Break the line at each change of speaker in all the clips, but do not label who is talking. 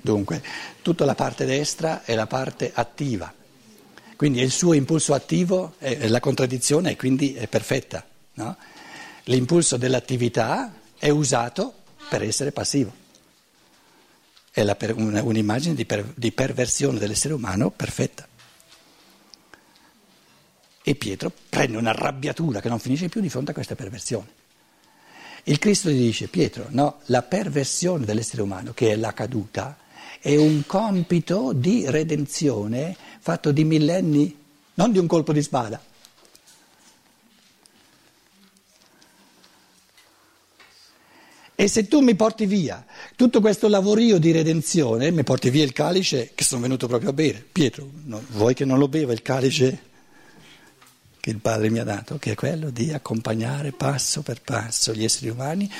Dunque, tutta la parte destra è la parte attiva, quindi il suo impulso attivo, è, la contraddizione quindi è perfetta. No? L'impulso dell'attività è usato per essere passivo. È per, un'immagine di, per, di perversione dell'essere umano perfetta. E Pietro prende un'arrabbiatura che non finisce più di fronte a questa perversione. Il Cristo gli dice, Pietro, no, la perversione dell'essere umano, che è la caduta, è un compito di redenzione fatto di millenni, non di un colpo di spada. E se tu mi porti via tutto questo lavorio di redenzione, mi porti via il calice che sono venuto proprio a bere. Pietro, no, vuoi che non lo beva il calice che il Padre mi ha dato, che è quello di accompagnare passo per passo gli esseri umani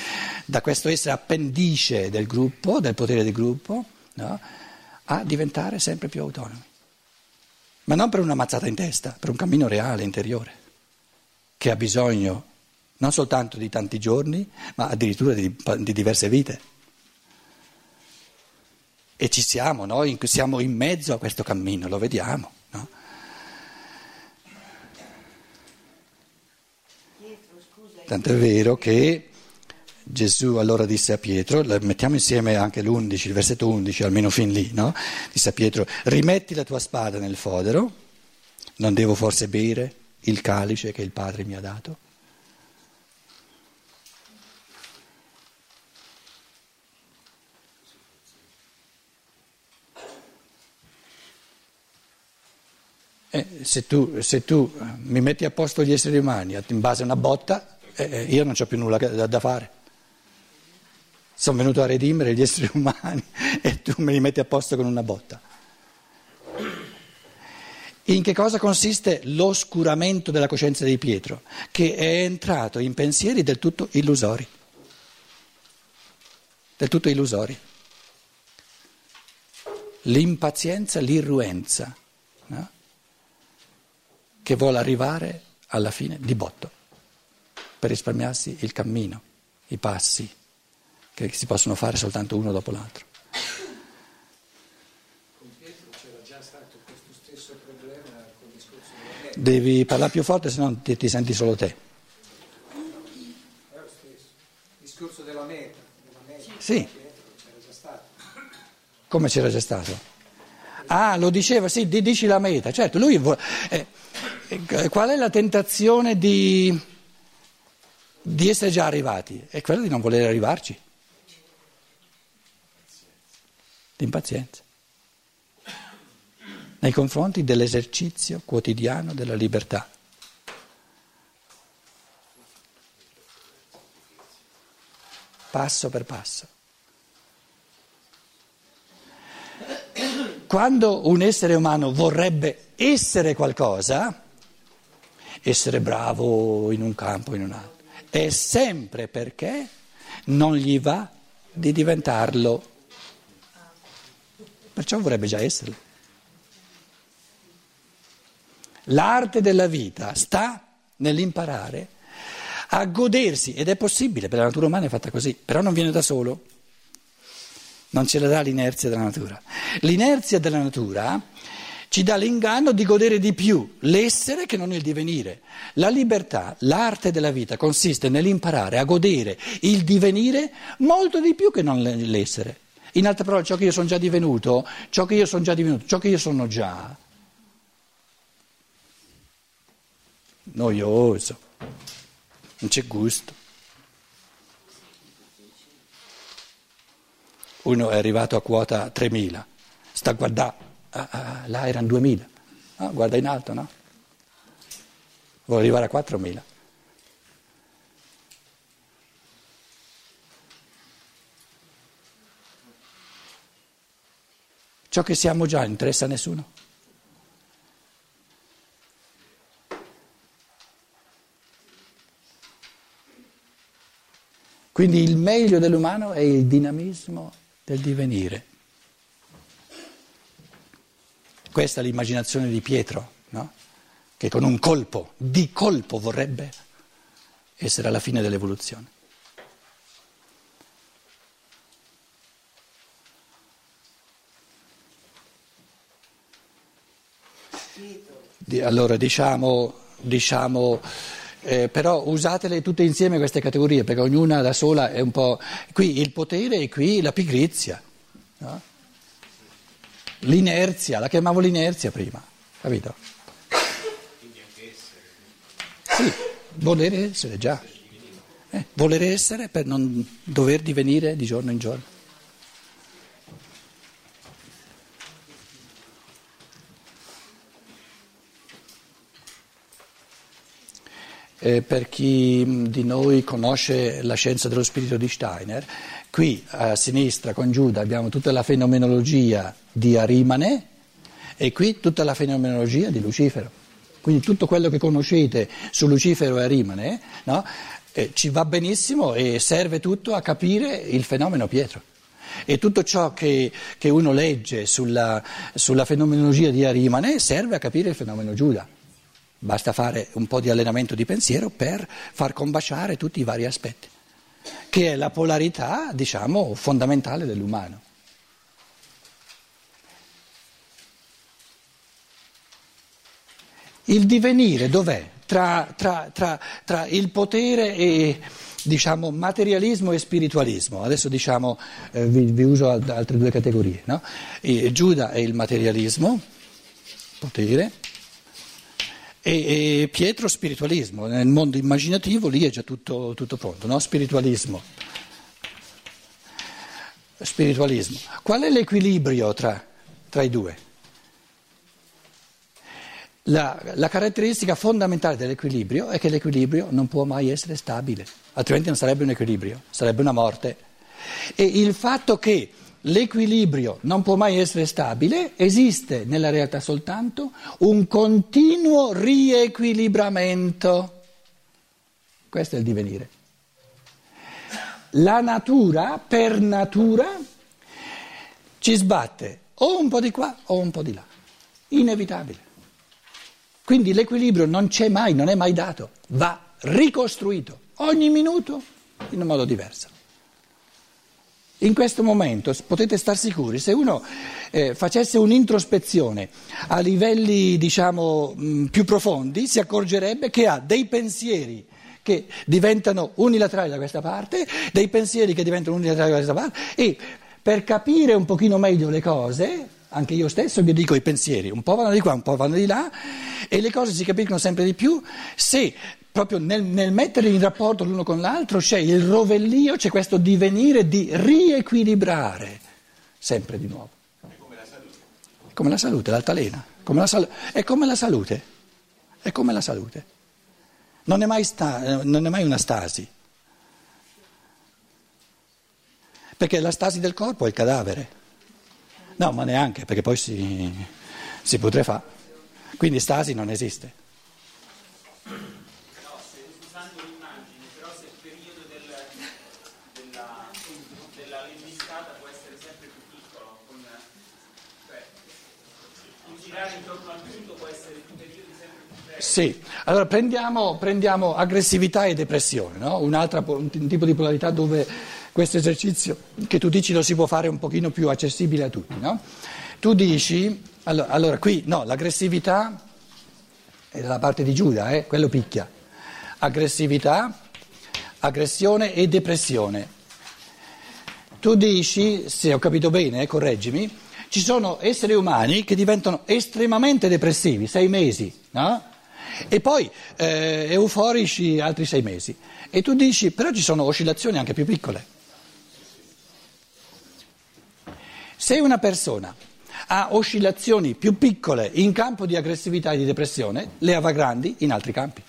da questo essere appendice del gruppo, del potere del gruppo, no? a diventare sempre più autonomi. Ma non per una mazzata in testa, per un cammino reale, interiore, che ha bisogno non soltanto di tanti giorni, ma addirittura di, di diverse vite. E ci siamo, noi siamo in mezzo a questo cammino, lo vediamo. No? Tanto è vero che Gesù allora disse a Pietro, mettiamo insieme anche l'11, il versetto 11, almeno fin lì, no? Disse a Pietro, rimetti la tua spada nel fodero, non devo forse bere il calice che il Padre mi ha dato? Eh, se, tu, se, tu, mi metti a posto gli esseri umani in base a una botta, eh, io non ho più nulla da, da fare. Sono venuto a redimere gli esseri umani e tu me li metti a posto con una botta. In che cosa consiste l'oscuramento della coscienza di Pietro? Che è entrato in pensieri del tutto illusori. Del tutto illusori. L'impazienza, l'irruenza, no? che vuole arrivare alla fine di botto per risparmiarsi il cammino, i passi che si possono fare soltanto uno dopo l'altro.
Con Pietro c'era già stato questo stesso problema col discorso della.
Devi parlare più forte, se no ti, ti senti solo te.
È lo stesso. Il discorso della meta. Della meta
sì.
Pietro c'era già stato.
Come c'era già stato? Ah, lo diceva, sì, dici la meta. Certo, lui... Eh, eh, qual è la tentazione di, di essere già arrivati? È quella di non voler arrivarci. L'impazienza nei confronti dell'esercizio quotidiano della libertà. Passo per passo. Quando un essere umano vorrebbe essere qualcosa, essere bravo in un campo o in un altro, è sempre perché non gli va di diventarlo perciò vorrebbe già esserlo. L'arte della vita sta nell'imparare a godersi, ed è possibile, perché la natura umana è fatta così, però non viene da solo, non ce la dà l'inerzia della natura. L'inerzia della natura ci dà l'inganno di godere di più l'essere che non il divenire. La libertà, l'arte della vita consiste nell'imparare a godere il divenire molto di più che non l'essere. In altre parole, ciò che io sono già divenuto, ciò che io sono già divenuto, ciò che io sono già, noioso, non c'è gusto. Uno è arrivato a quota 3.000, sta a guardare, ah, ah, là erano 2.000, ah, guarda in alto, no? Vuole arrivare a 4.000. Ciò che siamo già interessa a nessuno. Quindi il meglio dell'umano è il dinamismo del divenire. Questa è l'immaginazione di Pietro, no? che con un colpo, di colpo vorrebbe essere alla fine dell'evoluzione. Allora diciamo, diciamo eh, però usatele tutte insieme queste categorie perché ognuna da sola è un po'... Qui il potere e qui la pigrizia, no? l'inerzia, la chiamavo l'inerzia prima, capito? Sì, volere essere già, eh, volere essere per non dover divenire di giorno in giorno. Eh, per chi di noi conosce la scienza dello spirito di Steiner, qui a sinistra con Giuda abbiamo tutta la fenomenologia di Arimane e qui tutta la fenomenologia di Lucifero. Quindi tutto quello che conoscete su Lucifero e Arimane no, eh, ci va benissimo e serve tutto a capire il fenomeno Pietro. E tutto ciò che, che uno legge sulla, sulla fenomenologia di Arimane serve a capire il fenomeno Giuda. Basta fare un po' di allenamento di pensiero per far combaciare tutti i vari aspetti, che è la polarità, diciamo, fondamentale dell'umano. Il divenire dov'è? Tra, tra, tra, tra il potere e diciamo, materialismo e spiritualismo. Adesso diciamo, eh, vi, vi, uso altre due categorie. No? Giuda è il materialismo, potere, e, e, Pietro spiritualismo, nel mondo immaginativo lì è già tutto, tutto pronto, no? Spiritualismo. Spiritualismo. Qual è l'equilibrio tra, tra i due? La, la, caratteristica fondamentale dell'equilibrio è che l'equilibrio non può mai essere stabile, altrimenti non sarebbe un equilibrio, sarebbe una morte. E il fatto che l'equilibrio non può mai essere stabile, esiste nella realtà soltanto un continuo riequilibramento. Questo è il divenire. La natura, per natura, ci sbatte o un po' di qua o un po' di là. Inevitabile. Quindi l'equilibrio non c'è mai, non è mai dato, va ricostruito ogni minuto in un modo diverso. In questo momento potete star sicuri, se uno eh, facesse un'introspezione a livelli diciamo mh, più profondi, si accorgerebbe che ha dei pensieri che diventano unilaterali da questa parte, dei pensieri che diventano unilaterali da questa parte e per capire un pochino meglio le cose, anche io stesso mi dico i pensieri, un po' vanno di qua, un po' vanno di là e le cose si capiscono sempre di più se proprio nel, nel metterli in rapporto l'uno con l'altro c'è il rovellio, c'è questo divenire di riequilibrare sempre di nuovo. È come la salute. È come la salute, l'altalena. Come la sal- è come la salute. È come la salute. Non è mai, sta- non è mai una stasi. Perché la stasi del corpo è il cadavere. No, ma neanche, perché poi si, si fare. Quindi stasi non esiste. Sì, allora prendiamo, prendiamo aggressività e depressione, no? un un tipo di polarità dove questo esercizio che tu dici lo si può fare un pochino più accessibile a tutti. No? Tu dici, allora, allora, qui no, l'aggressività è dalla parte di Giuda, eh? quello picchia. Aggressività, aggressione e depressione. Tu dici, se ho capito bene, eh, correggimi, ci sono esseri umani che diventano estremamente depressivi, sei mesi, no? E poi eh, euforici altri sei mesi. E tu dici, però ci sono oscillazioni anche più piccole. Se una persona ha oscillazioni più piccole in campo di aggressività e di depressione, le avrà grandi in altri campi.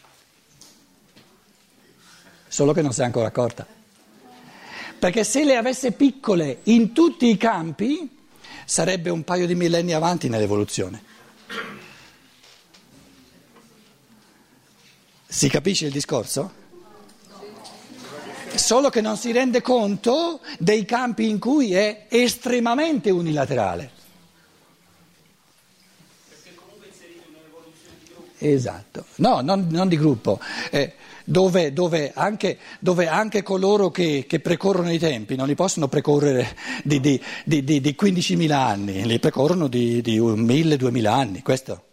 Solo che non si è ancora accorta. Perché se le avesse piccole in tutti i campi, sarebbe un paio di millenni avanti nell'evoluzione. Si capisce il discorso? Solo che non si rende conto dei campi in cui è estremamente unilaterale. Esatto, no, non, non di gruppo, eh, dove, dove, anche, dove, anche, coloro che, che, precorrono i tempi non li possono precorrere di, di, di, di 15.000 anni, li precorrono di, di 1.000-2.000 anni, questo.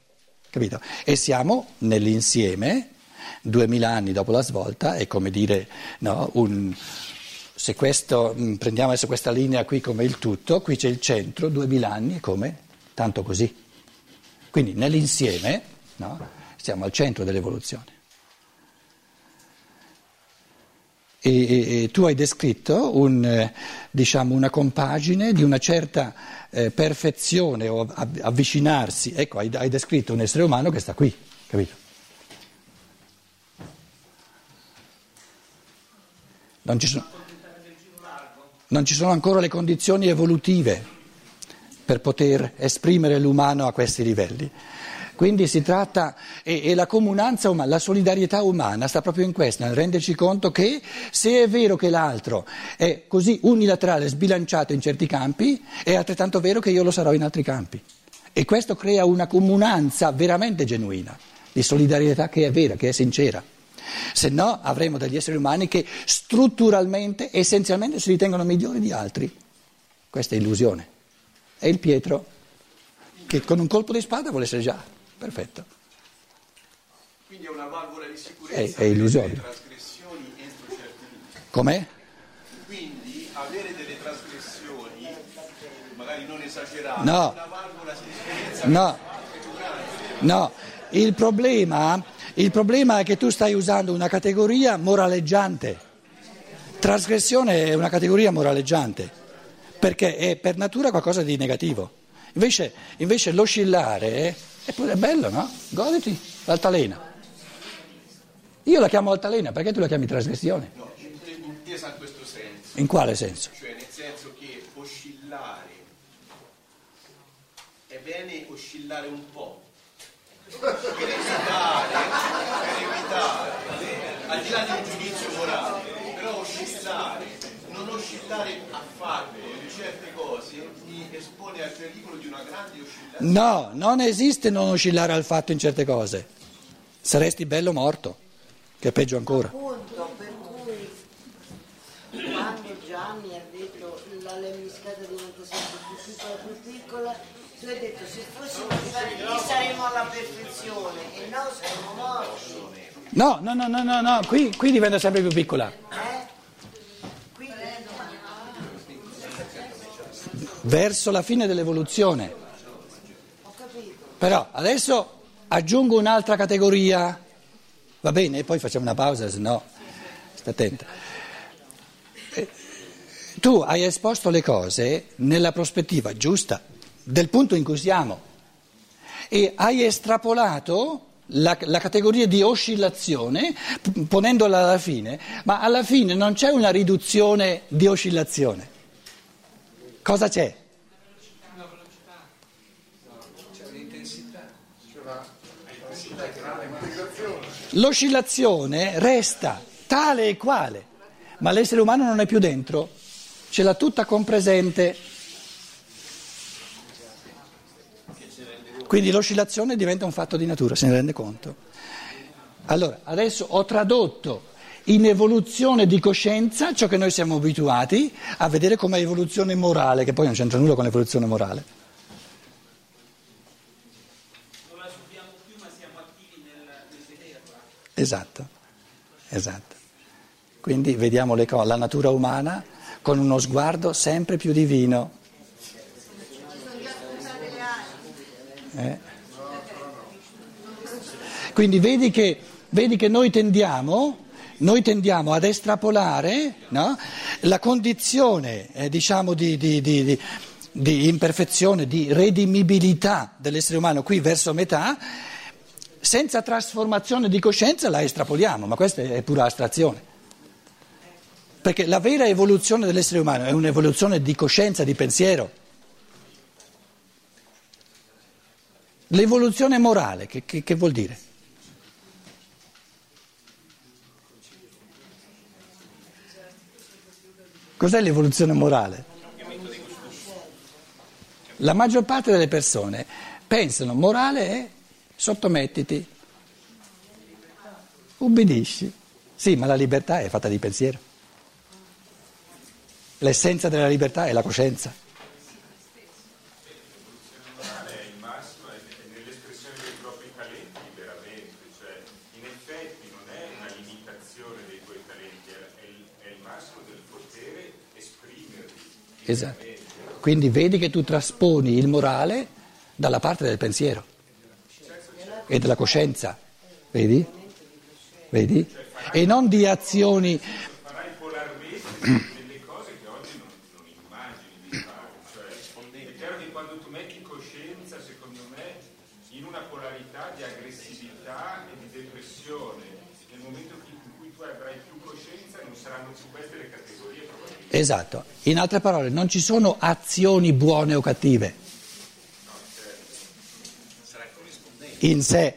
capito? E siamo nell'insieme, duemila anni dopo la svolta, è come dire, no, un, se questo, mm, prendiamo adesso questa linea qui come il tutto, qui c'è il centro, duemila anni è come tanto così. Quindi nell'insieme no, siamo al centro dell'evoluzione. E, e, tu hai descritto un, eh, diciamo, una compagine di una certa eh, perfezione o avvicinarsi, ecco, hai, hai descritto un essere umano che sta qui, capito? Non ci, sono, non ci sono ancora le condizioni evolutive per poter esprimere l'umano a questi livelli. Quindi si tratta, e, e, la comunanza umana, la solidarietà umana sta proprio in questo, nel renderci conto che se è vero che l'altro è così unilaterale, sbilanciato in certi campi, è altrettanto vero che io lo sarò in altri campi. E questo crea una comunanza veramente genuina, di solidarietà che è vera, che è sincera. Se no avremo degli esseri umani che strutturalmente, essenzialmente si ritengono migliori di altri. Questa è illusione. È il Pietro che con un colpo di spada vuole essere già Perfetto.
Quindi è una valvola di sicurezza
è, è illusorio.
trasgressioni entro certi limiti.
Com'è?
Quindi avere delle trasgressioni, magari non esagerate,
no.
è una valvola di sicurezza.
No, no. Il problema, il problema è che tu stai usando una categoria moraleggiante. Trasgressione è una categoria moraleggiante, perché è per natura qualcosa di negativo. Invece, invece l'oscillare Eppure è bello, no? Goditi l'altalena. Io la chiamo altalena, perché tu la chiami trasgressione?
No, intesa in questo senso.
In quale senso?
Cioè nel senso che oscillare, è bene oscillare un po'. Per evitare, per evitare, al di là di un giudizio morale, però oscillare, non oscillare affatto in certe cose mi espone al pericolo di una grande oscillazione.
No, non esiste non oscillare al fatto in certe cose. Saresti bello morto, che è peggio ancora.
Appunto, per cui quando Gianni ha detto la lemniscata diventa sempre più piccola più piccola, tu hai detto se fossimo arrivati saremmo alla perfezione e no saremmo morti.
No, no, no, no, no, no. Qui, qui diventa sempre più piccola.
Eh? Quindi
Verso la fine dell'evoluzione. Però adesso aggiungo un'altra categoria, va bene? E poi facciamo una pausa, se no sta attenta. Eh, Tu hai esposto le cose nella prospettiva giusta, del punto in cui siamo, e hai estrapolato la, la categoria di oscillazione ponendola alla fine, ma alla fine non c'è una riduzione di oscillazione. Cosa c'è? L'oscillazione resta tale e quale, ma l'essere umano non è più dentro, ce l'ha tutta compresente. Quindi l'oscillazione diventa un fatto di natura, se ne rende conto. Allora, adesso ho tradotto in evoluzione di coscienza ciò che noi siamo abituati a vedere come evoluzione morale, che poi non c'entra nulla con l'evoluzione morale.
non la subiamo più ma siamo attivi nel, nel vederla.
Esatto, esatto. Quindi vediamo co- la natura umana con uno sguardo sempre più divino. Eh. Quindi vedi che, vedi che noi, tendiamo, noi tendiamo ad estrapolare no? la condizione eh, diciamo, di, di- di- di- di imperfezione, di redimibilità dell'essere umano qui verso metà, senza trasformazione di coscienza la estrapoliamo, ma questa è pura astrazione. Perché la vera evoluzione dell'essere umano è un'evoluzione di coscienza, di pensiero. L'evoluzione morale, che, che- che vuol dire? Cos'è l'evoluzione morale? La maggior parte delle persone pensano morale è sottomettiti, ubbidisci. Sì, ma la libertà è fatta di pensiero. L'essenza della libertà è la coscienza.
morale è il massimo è nell'espressione dei propri
Esatto. Quindi vedi che tu trasponi il morale dalla parte del pensiero e della coscienza, vedi? Vedi? E non di azioni.
farai polarmente delle cose che oggi non, immagini è chiaro che quando tu metti coscienza, secondo me, in una polarità di aggressività e di depressione, nel momento in cui tu avrai più coscienza non saranno più queste le categorie probabilmente.
Esatto. In altre parole, non ci sono azioni buone o cattive. In sé.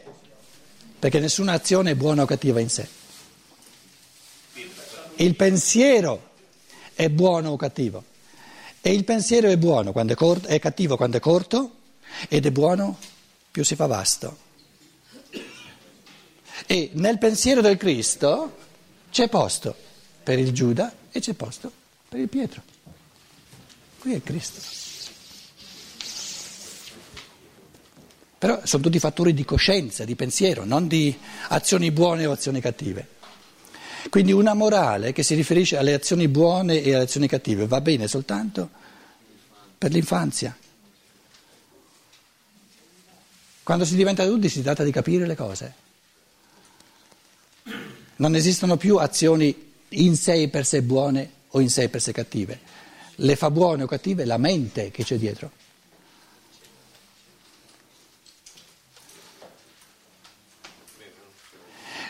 Perché nessuna azione è buona o cattiva in sé. Il pensiero è buono o cattivo. E il pensiero è buono quando è, corto, è cattivo quando è corto ed è buono più si fa vasto. E nel pensiero del Cristo c'è posto per il Giuda e c'è posto per il Pietro. Qui è Cristo. Però sono tutti fattori di coscienza, di pensiero, non di azioni buone o azioni cattive. Quindi una morale che si riferisce alle azioni buone e alle azioni cattive va bene soltanto per l'infanzia. Quando si diventa adulti si tratta di capire le cose. Non esistono più azioni in sé per sé buone o in sé per sé cattive. Le fa buone o cattive la mente che c'è dietro.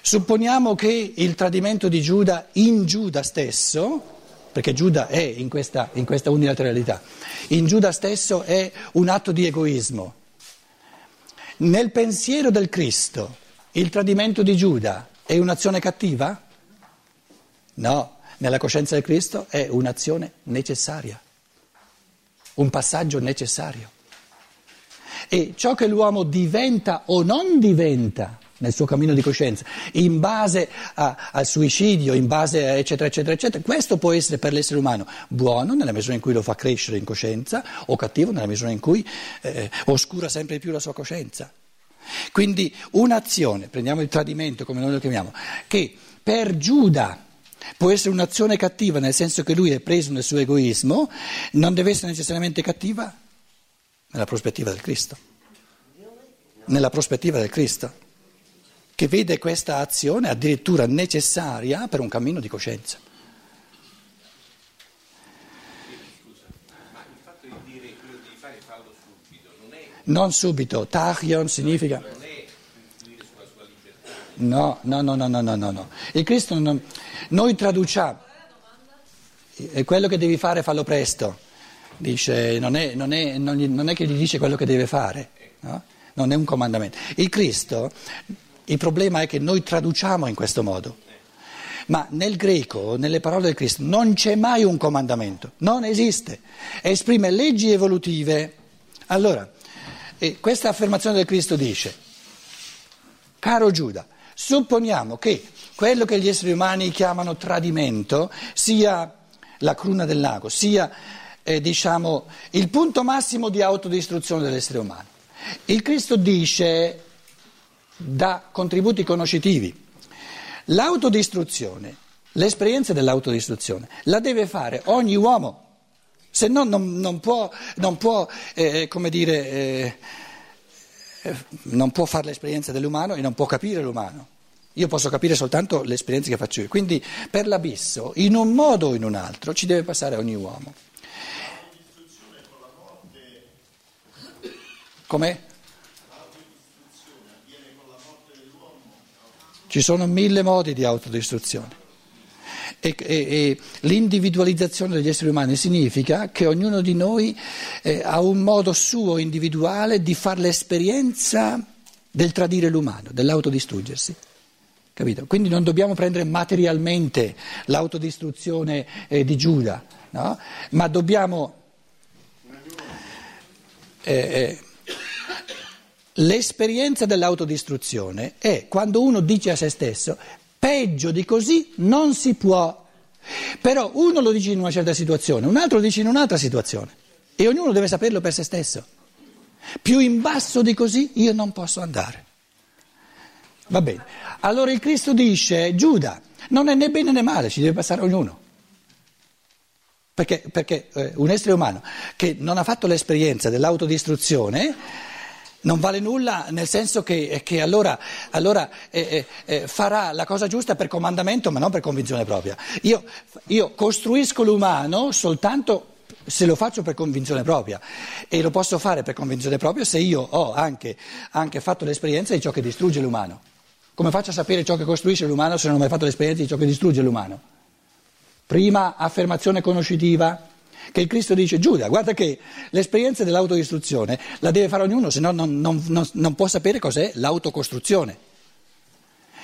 Supponiamo che il tradimento di Giuda in Giuda stesso, perché Giuda è in questa, in questa unilateralità, in Giuda stesso è un atto di egoismo. Nel pensiero del Cristo il tradimento di Giuda è un'azione cattiva? No, nella coscienza del Cristo è un'azione necessaria, un passaggio necessario. E ciò che l'uomo diventa o non diventa nel suo cammino di coscienza, in base a, al suicidio, in base a eccetera, eccetera, eccetera, questo può essere per l'essere umano buono nella misura in cui lo fa crescere in coscienza o cattivo nella misura in cui eh, oscura sempre di più la sua coscienza. Quindi un'azione, prendiamo il tradimento come noi lo chiamiamo, che per Giuda può essere un'azione cattiva nel senso che lui è preso nel suo egoismo, non deve essere necessariamente cattiva nella prospettiva del Cristo. Nella prospettiva del Cristo che vede questa azione addirittura necessaria per un cammino di coscienza.
Ma il fatto di dire quello che devi fare fallo subito non
subito, tachion significa... No, no, no, no, no, no, no. Il Cristo non... Noi traduciamo... È quello che devi fare fallo presto. Dice, non è, non è- non gli- non è che gli dice quello che deve fare, no? non è un comandamento. Il Cristo, il problema è che noi traduciamo in questo modo. Ma nel greco, nelle parole del Cristo, non c'è mai un comandamento, non esiste. Esprime leggi evolutive. Allora, eh, questa affermazione del Cristo dice, caro Giuda, supponiamo che quello che gli esseri umani chiamano tradimento sia la cruna del lago, sia eh, diciamo, il punto massimo di autodistruzione dell'essere umano. Il Cristo dice, dà contributi conoscitivi, l'autodistruzione, l'esperienza dell'autodistruzione la deve fare ogni uomo, se no non, non può, non può eh, come dire, eh, eh, non può fare l'esperienza dell'umano e non può capire l'umano. Io posso capire soltanto le esperienze che faccio io. Quindi per l'abisso, in un modo o in un altro, ci deve passare ogni uomo. Com'è? Ci sono mille modi di autodistruzione. E, e- e l'individualizzazione degli esseri umani significa che ognuno di noi eh, ha un modo suo individuale di fare l'esperienza del tradire l'umano, dell'autodistruggersi. Capito? Quindi non dobbiamo prendere materialmente l'autodistruzione eh, di Giuda, no? ma dobbiamo eh, eh, l'esperienza dell'autodistruzione è quando uno dice a se stesso peggio di così non si può, però uno lo dice in una certa situazione, un altro lo dice in un'altra situazione e ognuno deve saperlo per se stesso. Più in basso di così io non posso andare. Va bene. Allora il Cristo dice, Giuda, non è né bene né male, ci deve passare ognuno. Perché, perché eh, un essere umano che non ha fatto l'esperienza dell'autodistruzione non vale nulla nel senso che, che allora, allora eh, eh, farà la cosa giusta per comandamento ma non per convinzione propria. Io, io costruisco l'umano soltanto se lo faccio per convinzione propria e lo posso fare per convinzione propria se io ho anche, anche fatto l'esperienza di ciò che distrugge l'umano. Come faccio a sapere ciò che costruisce l'umano se non ho mai fatto l'esperienza di ciò che distrugge l'umano? Prima affermazione conoscitiva che il Cristo dice Giuda, guarda che l'esperienza dell'autodistruzione la deve fare ognuno, se no non, non, non, non può sapere cos'è l'autocostruzione.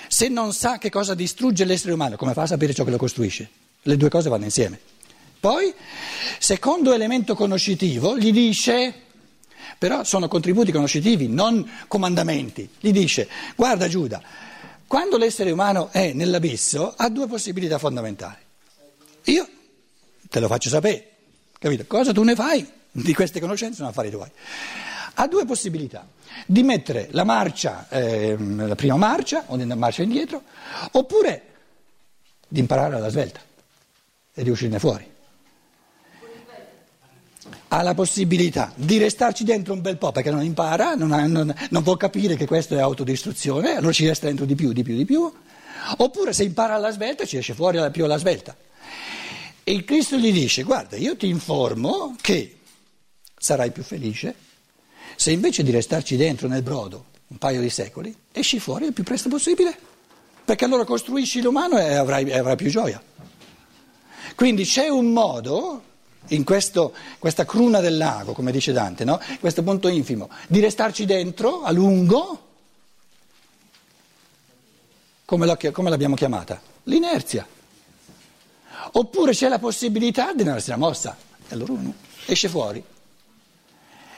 Se non sa che cosa distrugge l'essere umano, come fa a sapere ciò che lo costruisce? Le due cose vanno insieme. Poi, secondo elemento conoscitivo, gli dice, però sono contributi conoscitivi, non comandamenti, gli dice, guarda Giuda, quando l'essere umano è nell'abisso ha due possibilità fondamentali. Io te lo faccio sapere, Capito? Cosa tu ne fai di queste conoscenze sono affari tuoi. Ha due possibilità, di mettere la marcia, eh, la prima marcia, o una marcia indietro, oppure di imparare alla svelta e di uscirne fuori. Ha la possibilità di restarci dentro un bel po' perché non impara, non, ha, non, non può capire che questo è autodistruzione, allora ci resta dentro di più, di più, di più, oppure se impara alla svelta ci esce fuori più alla svelta. E il Cristo gli dice, guarda, io ti informo che sarai più felice se invece di restarci dentro nel brodo un paio di secoli, esci fuori il più presto possibile, perché allora costruisci l'umano e avrai, avrai più gioia. Quindi c'è un modo, in questo, questa cruna del lago, come dice Dante, no? questo punto infimo, di restarci dentro a lungo, come, come l'abbiamo chiamata? L'inerzia. Oppure c'è la possibilità di darsi la mossa, e allora uno esce fuori.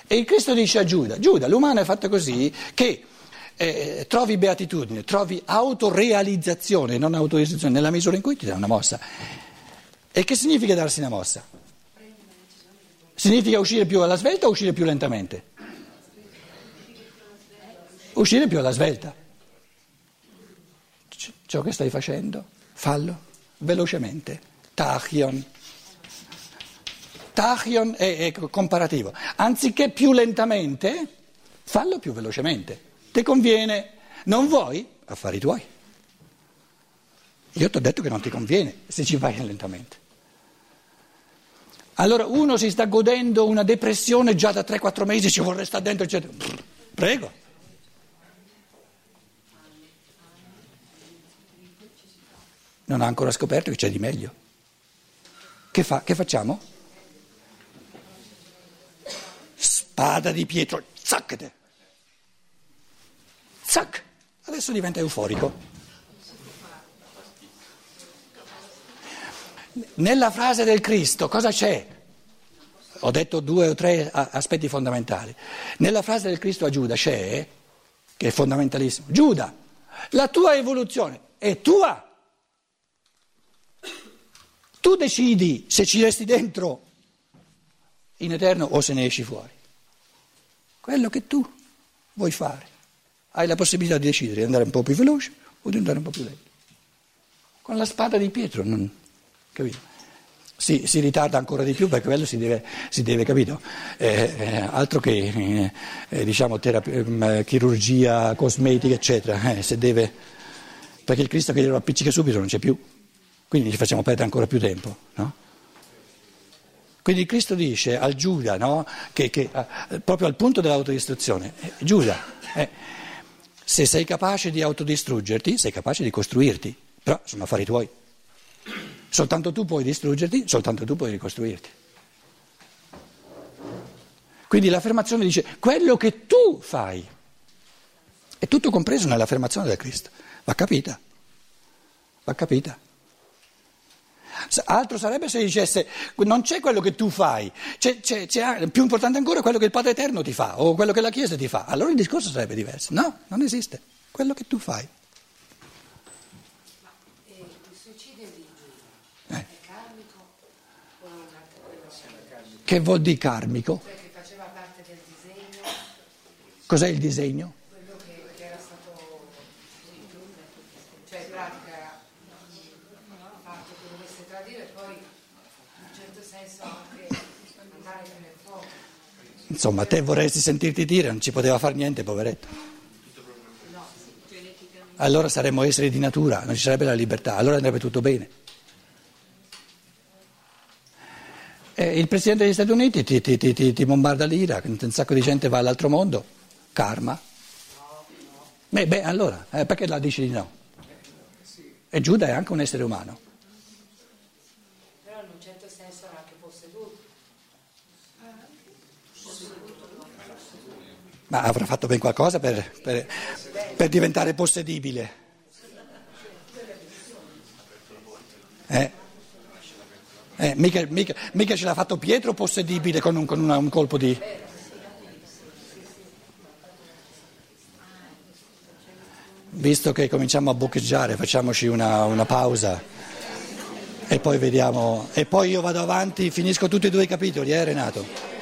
E Cristo dice a Giuda, Giuda, l'umano è fatto così che eh, trovi beatitudine, trovi autorealizzazione, non autorizzazione, nella misura in cui ti dà una mossa. E che significa darsi una mossa? Significa uscire più alla svelta o uscire più lentamente? Uscire più alla svelta. Ciò che stai facendo, fallo velocemente. Tachion. Tachion è, è comparativo. Anziché più lentamente, fallo più velocemente. Ti conviene. Non vuoi? Affari tuoi. Io ti ho detto che non ti conviene se ci vai lentamente. Allora uno si sta godendo una depressione già da 3-4 mesi, ci vorrei stare dentro, eccetera. Prego. Non ha ancora scoperto che c'è di meglio. Che, fa? che facciamo? Spada di Pietro, zaccate. Zac, adesso diventa euforico. Nella frase del Cristo cosa c'è? Ho detto due o tre aspetti fondamentali. Nella frase del Cristo a Giuda c'è, che è fondamentalissimo, Giuda, la tua evoluzione è tua. Tu decidi se ci resti dentro in eterno o se ne esci fuori. Quello che tu vuoi fare. Hai la possibilità di decidere di andare un po' più veloce o di andare un po' più lento. Con la spada di Pietro, non, capito? Si, si, ritarda ancora di più perché quello si deve, si deve capito? Eh, eh, altro che eh, eh diciamo, terapia, mm, chirurgia cosmetica, eccetera. Eh, se deve, perché il Cristo che glielo appiccica subito non c'è più. Quindi ci facciamo perdere ancora più tempo. No? Quindi Cristo dice al Giuda, no? che, che, proprio al punto dell'autodistruzione, eh, Giuda, eh, se sei capace di autodistruggerti, sei capace di costruirti, però sono affari tuoi. Soltanto tu puoi distruggerti, soltanto tu puoi ricostruirti. Quindi l'affermazione dice quello che tu fai, è tutto compreso nell'affermazione del Cristo, va capita, va capita. Altro sarebbe se dicesse non c'è quello che tu fai, c'è, c'è, c'è, più importante ancora quello che il Padre Eterno ti fa o quello che la Chiesa ti fa. Allora il discorso sarebbe diverso. No, non esiste. Quello che tu fai.
Ma eh, il suicidio di eh. è karmico o è un'altra cosa?
Che vuol dire karmico?
Cioè che faceva parte del disegno.
Cos'è il disegno? Insomma, te vorresti sentirti dire, non ci poteva fare niente, poveretto. Allora saremmo esseri di natura, non ci sarebbe la libertà, allora andrebbe tutto bene. E il Presidente degli Stati Uniti ti, ti, ti, ti bombarda l'Iraq, un sacco di gente va all'altro mondo, karma. Beh, beh allora, eh, perché la dici di no? E Giuda è anche un essere umano.
Però in un certo senso era anche posseduto.
Ma avrà fatto ben qualcosa per, per, per diventare possedibile. Eh? Eh, mica, mica, mica, ce l'ha fatto Pietro possedibile con un, con una, un colpo di... Visto che cominciamo a boccheggiare, facciamoci una, una pausa e poi vediamo. E poi io vado avanti, finisco tutti e due i capitoli, eh Renato?